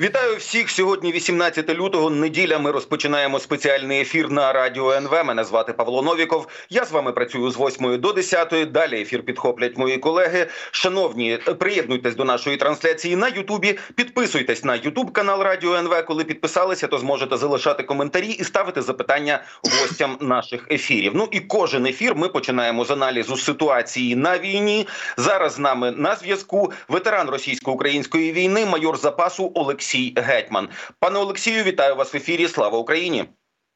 Вітаю всіх сьогодні, 18 лютого. Неділя. Ми розпочинаємо спеціальний ефір на радіо НВ. Мене звати Павло Новіков. Я з вами працюю з 8 до 10. Далі ефір підхоплять мої колеги. Шановні, приєднуйтесь до нашої трансляції на Ютубі. Підписуйтесь на Ютуб канал Радіо НВ. Коли підписалися, то зможете залишати коментарі і ставити запитання гостям наших ефірів. Ну і кожен ефір ми починаємо з аналізу ситуації на війні. Зараз з нами на зв'язку ветеран російсько-української війни, майор запасу Олексій. Олексій Гетьман. Пане Олексію, вітаю вас в ефірі. Слава Україні!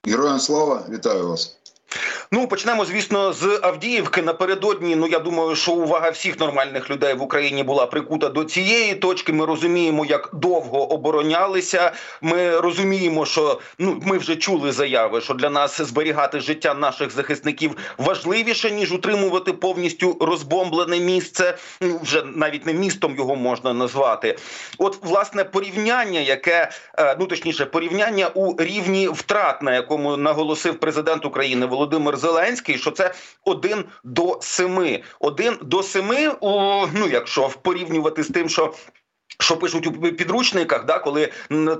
Героям слава вітаю вас. Ну почнемо, звісно, з Авдіївки. Напередодні. Ну я думаю, що увага всіх нормальних людей в Україні була прикута до цієї точки. Ми розуміємо, як довго оборонялися. Ми розуміємо, що ну ми вже чули заяви, що для нас зберігати життя наших захисників важливіше ніж утримувати повністю розбомблене місце. Ну вже навіть не містом його можна назвати. От власне порівняння, яке е, ну точніше, порівняння у рівні втрат, на якому наголосив президент України Володимир Зеленський, що це один до семи. Один до семи, ну якщо порівнювати з тим, що. Що пишуть у підручниках, да, коли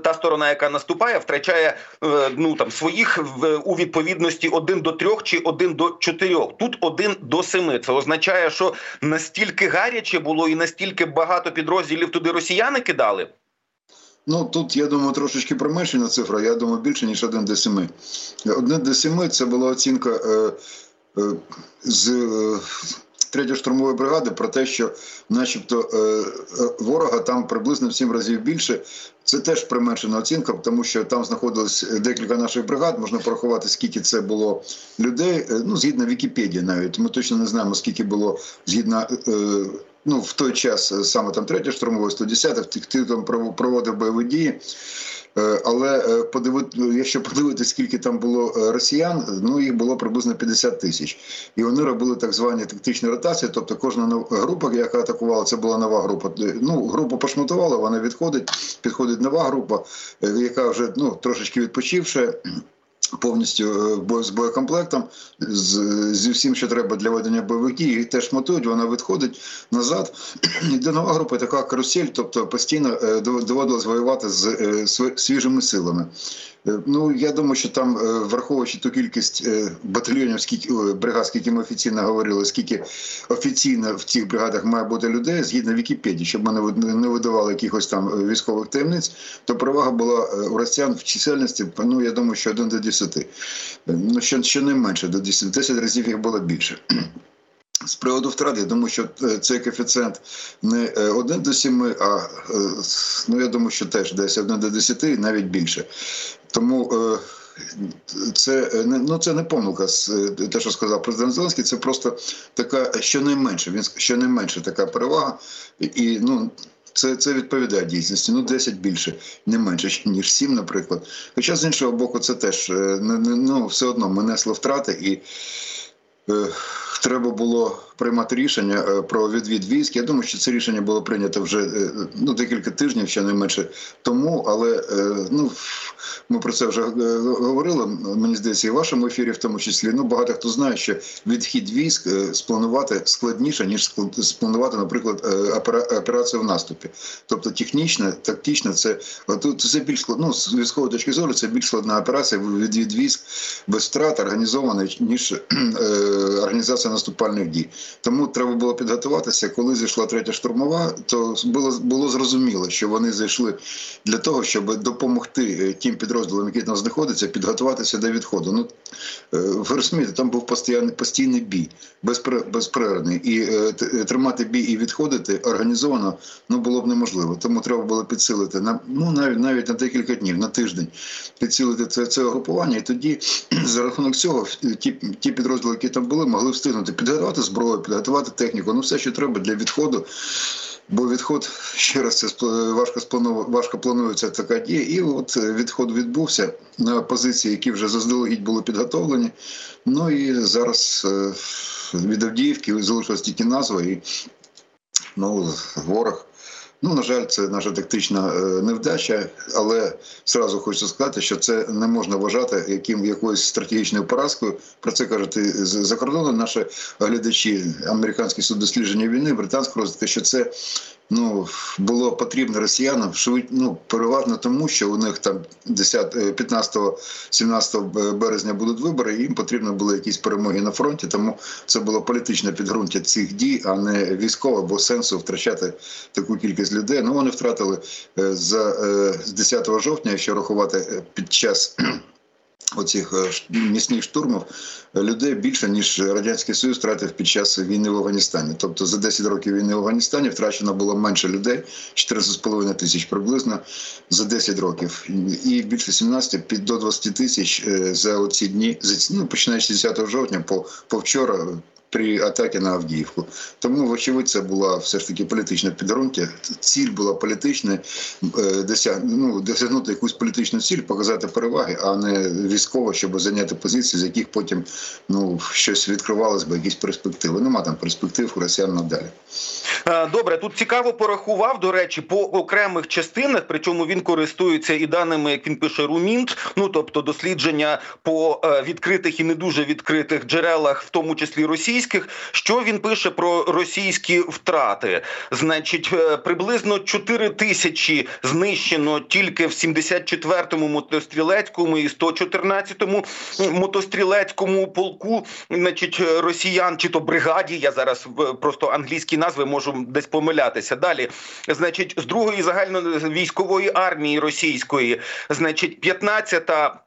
та сторона, яка наступає, втрачає е, ну там своїх у відповідності один до трьох чи один до чотирьох. Тут один до семи. Це означає, що настільки гаряче було і настільки багато підрозділів туди росіяни кидали. Ну тут я думаю трошечки промешена цифра. Я думаю, більше ніж один до семи. Один до семи це була оцінка е, е, з е, третьої штурмової бригади про те, що, начебто, е, е ворога там приблизно в сім разів більше. Це теж применшена оцінка, тому що там знаходилось декілька наших бригад. Можна порахувати, скільки це було людей. Е, ну згідно Вікіпедії, навіть ми точно не знаємо, скільки було згідно. Ну в той час е, саме там третя штурмова, 110 х ти там проводив бойові дії. Е, але е, подивити, якщо подивитися, скільки там було росіян, ну їх було приблизно 50 тисяч, і вони робили так звані тактичні ротації. Тобто, кожна група, яка атакувала, це була нова група. Ну групу пошматувала, вона відходить. Підходить нова група, яка вже ну трошечки відпочивши повністю е, з боєкомплектом, з, зі всім, що треба для ведення бойових дій, їх теж мотують, вона відходить назад. Йде нова група, така карусель, тобто постійно е, доводилось воювати з е, свіжими силами. Е, ну я думаю, що там, е, враховуючи ту кількість е, батальйонів, скільки бригад, скільки ми офіційно говорили, скільки офіційно в цих бригадах має бути людей згідно Вікіпедії, щоб ми не видавали якихось там військових таємниць, то перевага була у росіян в чисельності. Ну я думаю, що один до десяти. Ну що, що не менше до 10. 10 разів їх було більше. З приводу втрат, я думаю, що е, цей коефіцієнт не 1 е, до 7, а е, ну я думаю, що теж десь 1 до 10 і навіть більше. Тому це ну це не помилка те, що сказав президент Зеленський, це просто така щонайменше. Він щонайменше така перевага, і ну. Це це відповідає дійсності. Ну 10 більше, не менше ніж 7, наприклад. Хоча з іншого боку, це теж ну, все одно ми несли втрати і треба було приймати рішення е, про відвід військ. Я думаю, що це рішення було прийнято вже е, ну декілька тижнів, ще не менше тому. Але е, ну ми про це вже говорили. Мені здається, і в вашому ефірі, в тому числі. Ну багато хто знає, що відхід військ спланувати складніше ніж спланувати, наприклад, операцію в наступі. Тобто, технічно, тактично, це це більш складно ну, з військової точки зору. Це більш складна операція відвід військ без втрат організована ніж організація наступальних дій. Тому треба було підготуватися. Коли зайшла третя штурмова, то було було зрозуміло, що вони зайшли для того, щоб допомогти е, тим підрозділам, які там знаходяться, підготуватися до відходу. Ну е, ви розумієте, там був постійний постійний бій, безперервний. і е, тримати бій і відходити організовано ну було б неможливо. Тому треба було підсилити на ну навіть навіть на декілька днів, на тиждень підсилити це це групування. І тоді за рахунок цього ті ті підрозділи, які там були, могли встигнути підготувати зброю підготувати техніку. Ну все, що треба для відходу. Бо відход ще раз це важко спланувати, важко планується така дія. І от відход відбувся на позиції, які вже заздалегідь були підготовлені. Ну і зараз е, від Авдіївки залишилась тільки назва, і ну, ворог Ну, на жаль, це наша тактична е, невдача, але зразу хочу сказати, що це не можна вважати яким якоюсь стратегічною поразкою. Про це кажуть за кордоном наші глядачі, американські суд дослідження війни, британська розвідка, що це ну, було потрібно росіянам ну, переважно тому, що у них там 15-17 березня будуть вибори, і їм потрібно було якісь перемоги на фронті. Тому це було політичне підґрунтя цих дій, а не військове, бо сенсу втрачати таку кількість людей. Ну вони втратили е, за з 10 жовтня, якщо рахувати під час оцих міцних місних штурмів е, людей більше ніж радянський союз втратив під час війни в Афганістані. Тобто за 10 років війни в Афганістані втрачено було менше людей 14,5 тисяч приблизно за 10 років, і більше 17 під до 20 тисяч е, за оці дні за ну, починаючи з 10 жовтня по, по вчора при атаці на Авдіївку. Тому, вочевидь, це була все ж таки політична підґрунтя. Ціль була політична, е, досяг, ну, досягнути якусь політичну ціль, показати переваги, а не військово, щоб зайняти позиції, з яких потім ну, щось відкривалось, бо якісь перспективи. Нема там перспектив у росіян надалі. Е, добре, тут цікаво порахував, до речі, по окремих частинах, причому він користується і даними, як він пише, Румінт, ну тобто дослідження по е, відкритих і не дуже відкритих джерелах, в тому числі російських російських. Що він пише про російські втрати? Значить, е, приблизно 4 тисячі знищено тільки в 74-му мотострілецькому і 114-му мотострілецькому полку. Значить, росіян чи то бригаді. Я зараз просто англійські назви можу десь помилятися. Далі, значить, з другої загальновійськової армії російської, значить, 15-та Е,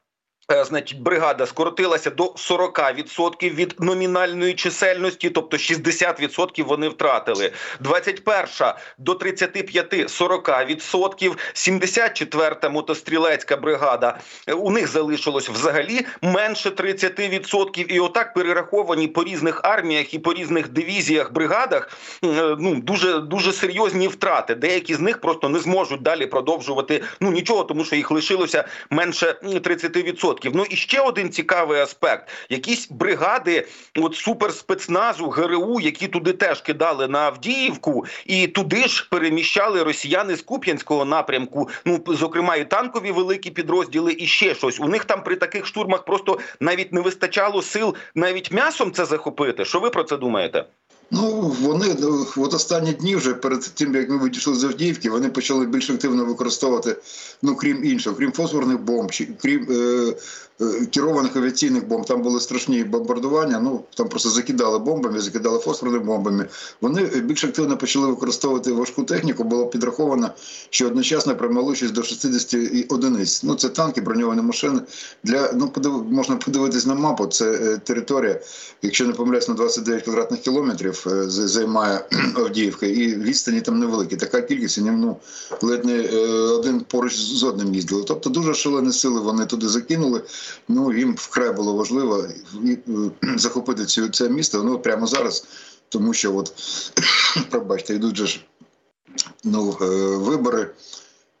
значить, бригада скоротилася до 40% від номінальної чисельності, тобто 60% вони втратили. 21-ша до 35-40%. 74-та мотострілецька бригада. Е, у них залишилось взагалі менше 30%. І отак перераховані по різних арміях і по різних дивізіях, бригадах. Е, ну дуже дуже серйозні втрати. Деякі з них просто не зможуть далі продовжувати ну нічого, тому що їх лишилося менше 30%. Ну і ще один цікавий аспект: якісь бригади, от суперспецназу ГРУ, які туди теж кидали на Авдіївку, і туди ж переміщали росіяни з Куп'янського напрямку. Ну зокрема, і танкові великі підрозділи, і ще щось. У них там при таких штурмах просто навіть не вистачало сил навіть м'ясом це захопити. Що ви про це думаєте? Ну вони ну, от останні дні вже перед тим як ми вийшли з Авдіївки, вони почали більш активно використовувати, ну крім іншого, крім фосфорних бомб, крім е, керованих авіаційних бомб. Там були страшні бомбардування. Ну там просто закидали бомбами, закидали фосфорними бомбами. Вони більш активно почали використовувати важку техніку. Було підраховано, що одночасно приймалося до 60 одиниць. Ну це танки, броньовані машини. Для ну можна подивитись на мапу. Це е, територія, якщо не помиляюсь, на 29 квадратних кілометрів е, займає Авдіївка, і відстані там невеликі. Така кількість ну ледь не один поруч з одним їздили. Тобто дуже шалені сили вони туди закинули. Ну їм вкрай було важливо е, захопити цю це місто. Ну прямо зараз, тому що от пробачте, йдуть же ж ну, е, вибори.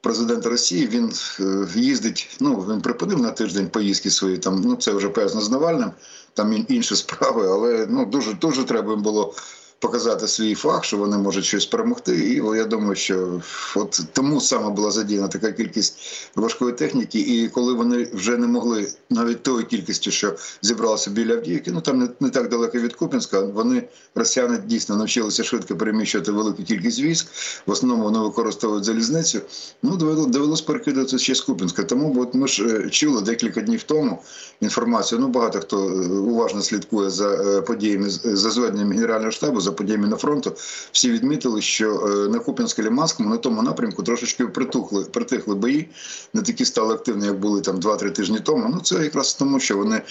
Президента Росії він е, їздить. Ну він припинив на тиждень поїздки свої. Там ну це вже певно з Навальним, там інші справи, але ну дуже дуже треба було показати свій фах, що вони можуть щось перемогти. І я думаю, що от тому саме була задіяна така кількість важкої техніки. І коли вони вже не могли навіть тої кількості, що зібралося біля Авдіївки, ну там не, не так далеко від Купінська. Вони росіяни дійсно навчилися швидко переміщувати велику кількість військ. В основному вони використовують залізницю. Ну довелося перекидати ще з Купінська. Тому от ми ж е, чули декілька днів тому інформацію. Ну багато хто е, уважно слідкує за е, подіями за зведенням генерального штабу за на фронту, всі відмітили, що е, на Куп'янсько-Ліманському на тому напрямку трошечки притухли, притихли бої, не такі стали активні, як були там 2-3 тижні тому. Ну це якраз тому, що вони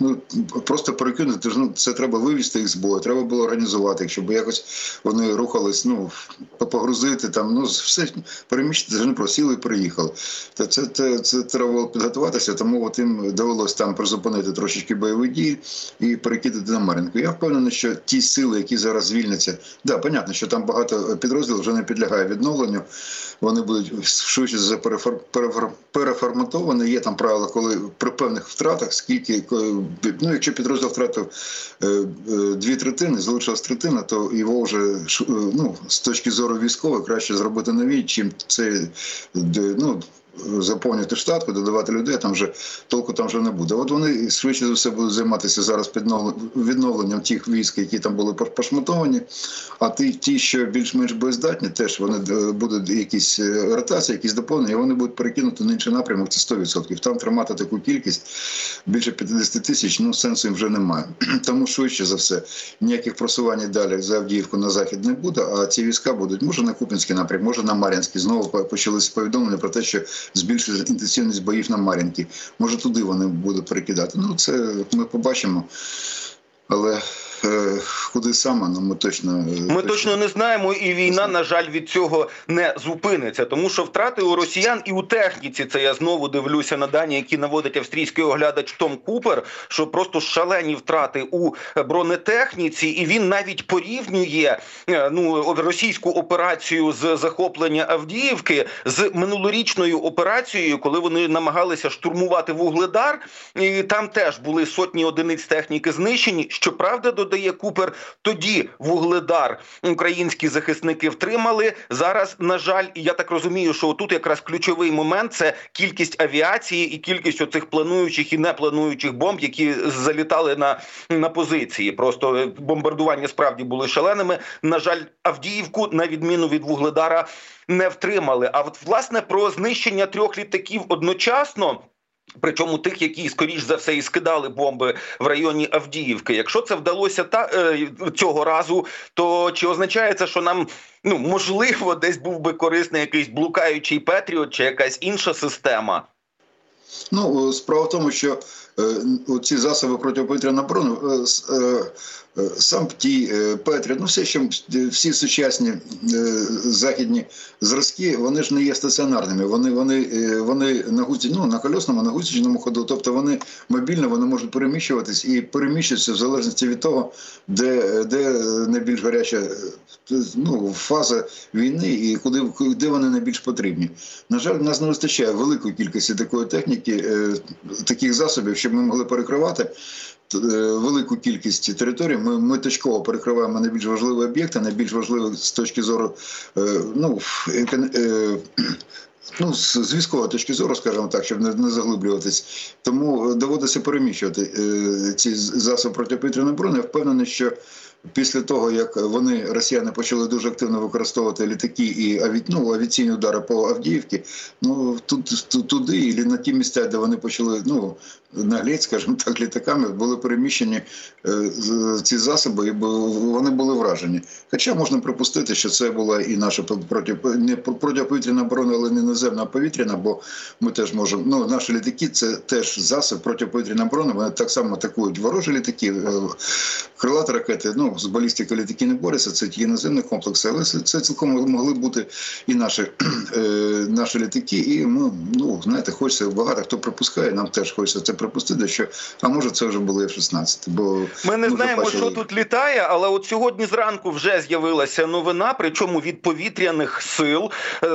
ну, просто перекинути. Ну, це треба вивізти їх з бою, треба було організувати, якщо якось вони рухались, ну погрузити там, ну все переміщити, не просіли і приїхали. Та це, це, це треба було підготуватися, тому от їм довелося там призупинити трошечки бойові дії і перекидати на Мар'їнку. Я впевнений, що ті сили, які зараз звільняться. Да, понятно, що там багато підрозділів вже не підлягає відновленню. Вони будуть швидше за переформатовані. Є там правила, коли при певних втратах, скільки ну, якщо підрозділ втратив е, е, дві третини, залишилась третина, то його вже е, ну, з точки зору військової краще зробити нові, чим це ну, заповнювати штатку, додавати людей, там вже толку там вже не буде. От вони швидше за все будуть займатися зараз відновленням тих військ, які там були пошматовані. А ті, ті, що більш-менш боєздатні, теж вони е, будуть якісь е, ротації, якісь доповнення, вони будуть перекинути на інший напрямок. Це 100%. Там тримати таку кількість більше 50 тисяч, ну сенсу їм вже немає. Тому швидше за все ніяких просувань далі за Авдіївку на захід не буде. А ці війська будуть може на Купінський напрямок, може на Мар'янський. Знову почалися повідомлення про те, що збільшується інтенсивність боїв на Мар'їнці. Може туди вони будуть перекидати. Ну це ми побачимо. Але куди саме ну ми точно е, ми точно не знаємо, і війна на жаль від цього не зупиниться, тому що втрати у росіян і у техніці це я знову дивлюся на дані, які наводить австрійський оглядач Том Купер. Що просто шалені втрати у бронетехніці, і він навіть порівнює е, ну російську операцію з захоплення Авдіївки з минулорічною операцією, коли вони намагалися штурмувати вугледар, і там теж були сотні одиниць техніки знищені. Щоправда, до додає Купер. Тоді вугледар українські захисники втримали. Зараз на жаль, я так розумію, що тут якраз ключовий момент це кількість авіації і кількість оцих плануючих і не плануючих бомб, які залітали на, на позиції. Просто бомбардування справді були шаленими. На жаль, Авдіївку на відміну від вугледара не втримали. А от власне про знищення трьох літаків одночасно. Причому тих, які скоріш за все і скидали бомби в районі Авдіївки. Якщо це вдалося та е, цього разу, то чи означає це, що нам ну можливо десь був би корисний якийсь блукаючий Петріот чи якась інша система? Ну справа в тому, що е, ці засоби протиповітряної оборони е, е, Е, е, Петрі, ну все, що всі сучасні е, західні зразки, вони ж не є стаціонарними. Вони вони, вони на гусі, ну, на колесному, на гусічному ходу, тобто вони мобільно, вони можуть переміщуватись і переміщуються в залежності від того, де де найбільш гаряча ну, фаза війни і куди де вони найбільш потрібні. На жаль, в нас не вистачає великої кількості такої техніки, таких засобів, щоб ми могли перекривати. Е, велику кількість територій. Ми ми точково перекриваємо найбільш важливі об'єкти, найбільш важливі з точки зору е, ну, е, Ну, з військової точки зору, скажімо так, щоб не заглиблюватись, тому доводиться переміщувати ці засоби протиповітряної оборони. Я впевнений, що після того, як вони росіяни почали дуже активно використовувати літаки і аві, ну, авіаційні удари по Авдіївці, ну тут туди і на ті місця, де вони почали ну наглядь, скажімо так, літаками, були переміщені е, ці засоби, і вони були вражені. Хоча можна припустити, що це була і наша проти не протиповітряна оборона, але не наземна а повітряна, бо ми теж можемо. Ну наші літаки це теж засіб протиповітряної оборони. Вони так само атакують ворожі літаки, е, крилаті ракети. Ну з балістикою літаки не борються, це ті наземні комплекси, але це цілком могли бути і наші е, наші літаки. І ми ну знаєте, хочеться багато хто припускає. Нам теж хочеться це припустити, що а може це вже були F-16. Бо ми не знаємо, бачили... що тут літає, але от сьогодні зранку вже з'явилася новина, причому від повітряних сил.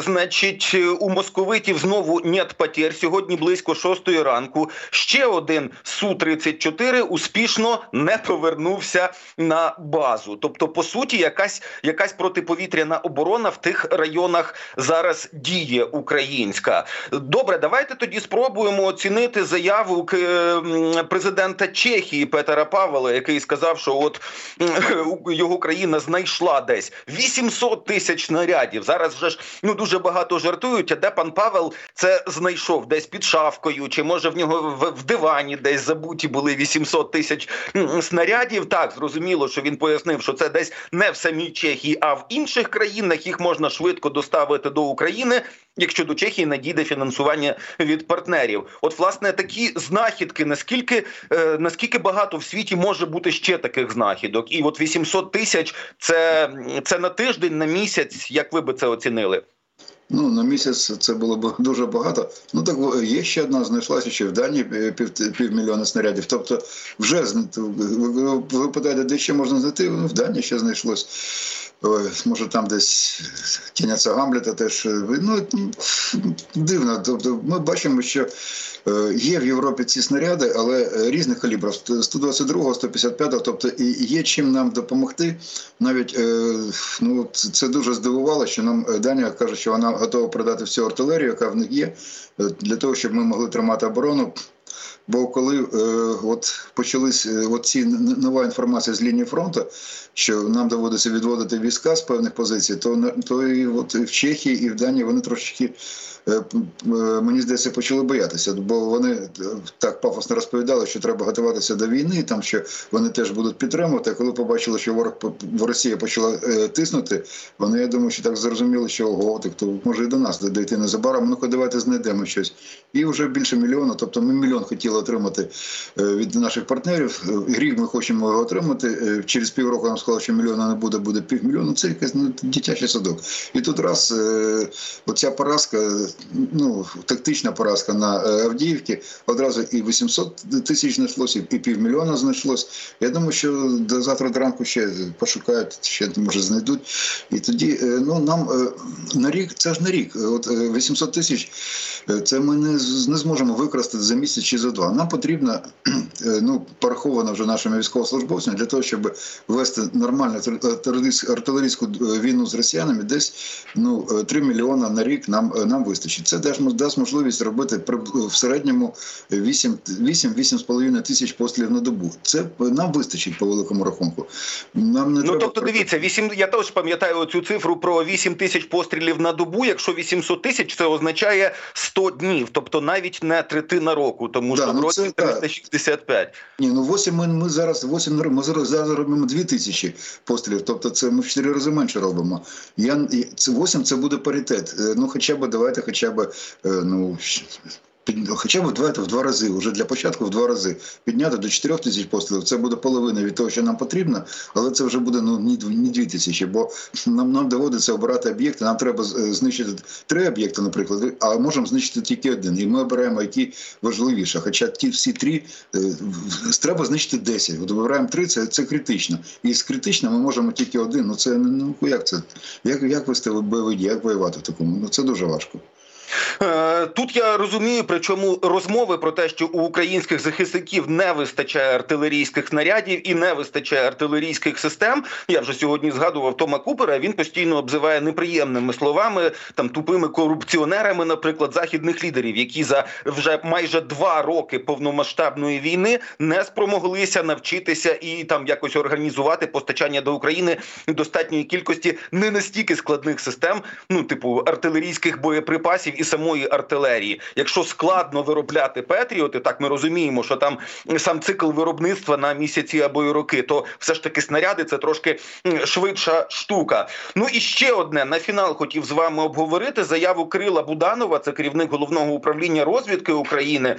Значить, у московитів знову нет потерь. Сьогодні близько шостої ранку. Ще один су 34 успішно не повернувся на базу. Тобто, по суті, якась якась протиповітряна оборона в тих районах зараз діє українська. Добре, давайте тоді спробуємо оцінити заяву президента Чехії Петера Павла, який сказав, що от його країна знайшла десь 800 тисяч снарядів. Зараз вже ж ну дуже багато жартують. А де пан Павел це знайшов десь під шавкою, чи може в нього в, в дивані десь забуті були 800 тисяч снарядів? Так зрозуміло, що він пояснив, що це десь не в самій Чехії, а в інших країнах їх можна швидко доставити до України, якщо до Чехії надійде фінансування від партнерів. От, власне, такі знахідки. Наскільки е, наскільки багато в світі може бути ще таких знахідок? І от 800 тисяч це, це на тиждень, на місяць. Як ви би це оцінили? Ну, на місяць це було б дуже багато. Ну так є ще одна, знайшлася ще в Данії пів, півмільйона снарядів. Тобто, вже ви питаєте, де ще можна знайти? Ну, в Данії ще знайшлось. Може там десь тіняться Гамлета теж. е, Ну, дивно. Тобто ми бачимо, що е, є в Європі ці снаряди, але е, різних калібрів 122, 155, тобто і є чим нам допомогти. Навіть ну, це- дуже здивувало, що нам Данія каже, що вона готова продати всю артилерію, яка в них є, для того, щоб ми могли тримати оборону. Бо коли е, от почались е, от ці нова інформація з лінії фронту, що нам доводиться відводити війська з певних позицій, то то і от і в Чехії, і в Данії вони трошечки. Е, е, Мені здається, почали боятися, бо вони е, так пафосно розповідали, що треба готуватися до війни, там що вони теж будуть підтримувати. Коли побачили, що ворог Росії почала тиснути, вони я думаю, що так зрозуміли, що ого, так то може і до нас дійти незабаром. Ну давайте знайдемо щось. І вже більше мільйона. Тобто ми мільйон хотіли отримати від наших партнерів. Рік ми хочемо його отримати. Через півроку нам сказали, що мільйона не буде, буде півмільйона. Це якийсь ну, дитячий садок. І тут раз оця поразка, ну тактична поразка на е, Авдіївці, одразу і 800 тисяч знайшлося, і півмільйона знайшлось. Я думаю, що до завтра до ранку ще пошукають, ще може знайдуть. І тоді е, ну нам е, на рік, це ж на рік. От е, 800 тисяч. Е, Це ми не, не зможемо використати за місяць чи за два. Нам потрібно, е, ну пораховано вже нашими військовослужбовцями для того, щоб вести нормальну артилерійську- артилерійську е, війну з росіянами, десь ну е, 3 мільйона на рік нам е, нам вистачить. Це дасть, дасть можливість робити в середньому 8 8-8,5 тисяч пострілів на добу. Це е, нам вистачить по великому рахунку. Нам не Ну треба тобто, дивіться, 8, я теж пам'ятаю цю цифру про 8 тисяч пострілів на добу. Якщо 800 тисяч, це означає 100 днів, тобто навіть не третина року, тому Да, що в ну році 365. Ні, ну 8 ми, ми зараз 8 ми зараз, зараз робимо 2 тисячі пострілів, тобто це ми в 4 рази менше робимо. Я, це 8 це буде паритет. Е, Ну хоча б давайте хоча б е, ну хоча б давайте в два рази, вже для початку в два рази підняти до 4 тисяч пострілів. Це буде половина від того, що нам потрібно, але це вже буде ну ні, ні 2 тисячі, бо нам, нам доводиться обирати об'єкти. Нам треба е, знищити три об'єкти, наприклад, а можемо знищити тільки один. І ми обираємо, які важливіше. Хоча ті всі три е, треба знищити 10. От вибираємо три, це, це критично. І з критично ми можемо тільки один. Ну це ну як це? Як, як вести бойові дії, як воювати в такому? Ну це дуже важко. Е, Тут я розумію, причому розмови про те, що у українських захисників не вистачає артилерійських снарядів і не вистачає артилерійських систем. Я вже сьогодні згадував Тома Купера. Він постійно обзиває неприємними словами, там тупими корупціонерами, наприклад, західних лідерів, які за вже майже два роки повномасштабної війни не спромоглися навчитися і там якось організувати постачання до України достатньої кількості не настільки складних систем, ну типу артилерійських боєприпасів і самої артилерії. Якщо складно виробляти Петріоти, так ми розуміємо, що там сам цикл виробництва на місяці або й роки, то все ж таки снаряди це трошки швидша штука. Ну і ще одне на фінал хотів з вами обговорити заяву Крила Буданова, це керівник головного управління розвідки України.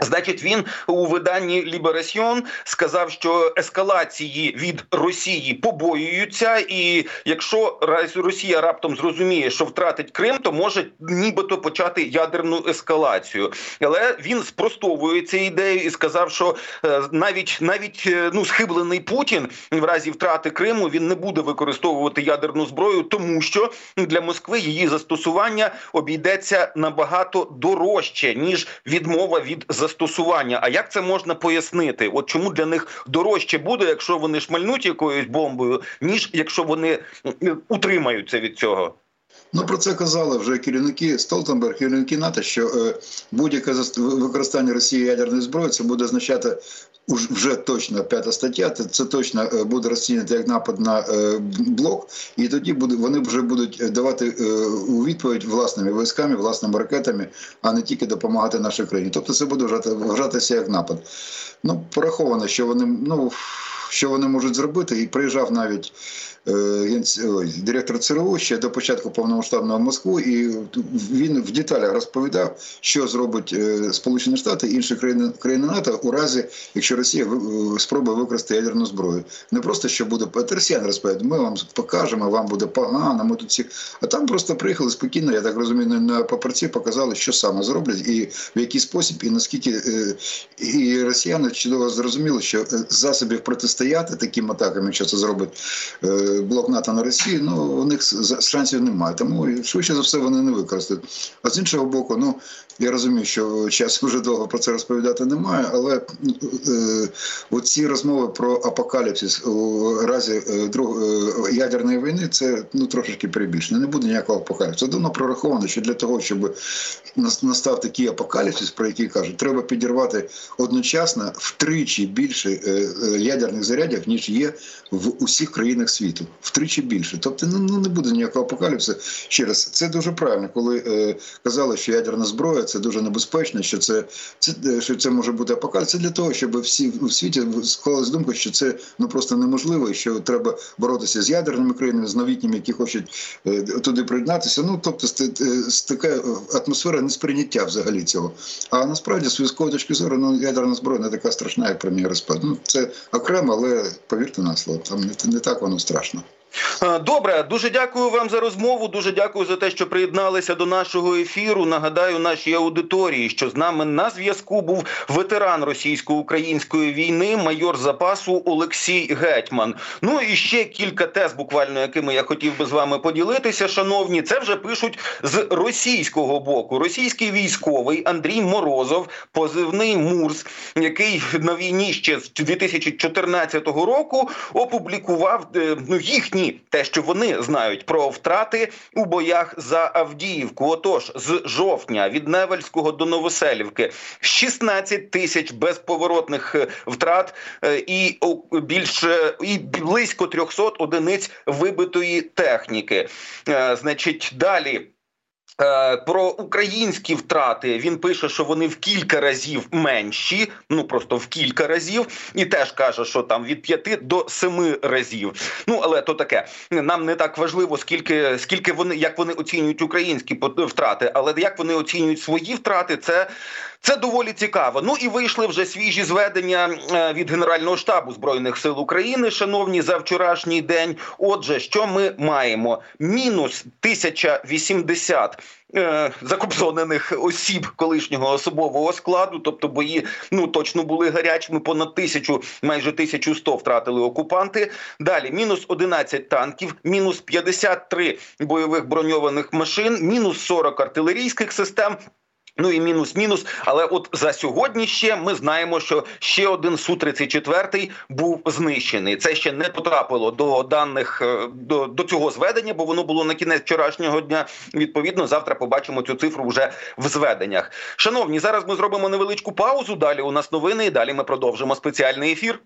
Значить, він у виданні Ліберасьйон сказав, що ескалації від Росії побоюються, і якщо Росія раптом зрозуміє, що втратить Крим, то може нібито почати ядерну ескалацію. Але він спростовує цю ідею і сказав, що е, навіть навіть е, ну схиблений Путін в разі втрати Криму він не буде використовувати ядерну зброю, тому що для Москви її застосування обійдеться набагато дорожче ніж відмова від застосування. А як це можна пояснити? От чому для них дорожче буде, якщо вони шмальнуть якоюсь бомбою, ніж якщо вони утримаються від цього? Ну про це казали вже керівники Столтенберг, керівники НАТО, що е, будь-яке використання Росії ядерної зброї це буде означати вже точно п'ята стаття. Це, точно е, буде розцінити як напад на е, блок, і тоді буде вони вже будуть давати е, у відповідь власними військами, власними ракетами, а не тільки допомагати нашій країні. Тобто це буде вважати, вважатися як напад. Ну пораховано, що вони ну. Що вони можуть зробити, і приїжджав навіть е, директор ЦРУ ще до початку повномасштабного Москву, і він в деталях розповідав, що зробить е, Сполучені Штати і інші країни країни НАТО у разі, якщо Росія е, спробує використати ядерну зброю. Не просто що буде от росіяни розповідають, ми вам покажемо, вам буде погано. Ми тут всі, а там просто приїхали спокійно. Я так розумію, на- папірці показали, що саме зроблять, і в який спосіб, і наскільки і росіяни чудово зрозуміли, що засобів протистояння протистояти таким атакам, якщо це зробить е, блок НАТО на Росії, ну у них шансів немає. Тому швидше за все вони не використають. А з іншого боку, ну я розумію, що часу вже довго про це розповідати немає, але е, оці розмови про апокаліпсис у разі е, друг, е, ядерної війни це ну трошечки перебільшено. Не буде ніякого апокаліпсису. Давно прораховано, що для того, щоб настав такий апокаліпсис, про який кажуть, треба підірвати одночасно втричі більше е, е, ядерних зарядів, ніж є в усіх країнах світу. Втричі більше. Тобто, ну, ну не буде ніякого апокаліпсису. Ще раз, це дуже правильно, коли е, казали, що ядерна зброя це дуже небезпечно, що це, це е, що це може бути апокаліпсис. Це для того, щоб всі в світі склалась думка, що це ну просто неможливо, і що треба боротися з ядерними країнами, з новітніми, які хочуть е, туди приєднатися. Ну тобто, така е, атмосфера несприйняття взагалі цього. А насправді з військової точки зору, ну ядерна зброя не така страшна, як про неї розповідає. Ну це окремо, але повірте на слово, там не, так воно страшно. Е, Добре, дуже дякую вам за розмову. Дуже дякую за те, що приєдналися до нашого ефіру. Нагадаю нашій аудиторії, що з нами на зв'язку був ветеран російсько-української війни, майор запасу Олексій Гетьман. Ну і ще кілька тез, буквально якими я хотів би з вами поділитися. Шановні, це вже пишуть з російського боку. Російський військовий Андрій Морозов, позивний Мурс, який на війні ще з 2014 року опублікував е, ну їхні те, що вони знають про втрати у боях за Авдіївку. Отож, з жовтня від Невельського до Новоселівки 16 тисяч безповоротних е, втрат е, і більше і близько 300 одиниць вибитої техніки. Е, Значить, далі. Е, Про українські втрати він пише, що вони в кілька разів менші, ну просто в кілька разів, і теж каже, що там від п'яти до семи разів. Ну але то таке. Нам не так важливо, скільки скільки вони як вони оцінюють українські втрати, але як вони оцінюють свої втрати, це. Це доволі цікаво. Ну і вийшли вже свіжі зведення е, від Генерального штабу збройних сил України, шановні, за вчорашній день. Отже, що ми маємо? Мінус 1080 е, закупсонених осіб колишнього особового складу, тобто бої ну точно були гарячими. Понад тисячу, майже 1100 втратили окупанти. Далі мінус 11 танків, мінус 53 бойових броньованих машин, мінус 40 артилерійських систем. Ну і мінус-мінус. Але от за сьогодні ще ми знаємо, що ще один су 34 був знищений. Це ще не потрапило до даних е, до, до цього зведення, бо воно було на кінець вчорашнього дня. Відповідно, завтра побачимо цю цифру вже в зведеннях. Шановні, зараз ми зробимо невеличку паузу. Далі у нас новини. і Далі ми продовжимо спеціальний ефір.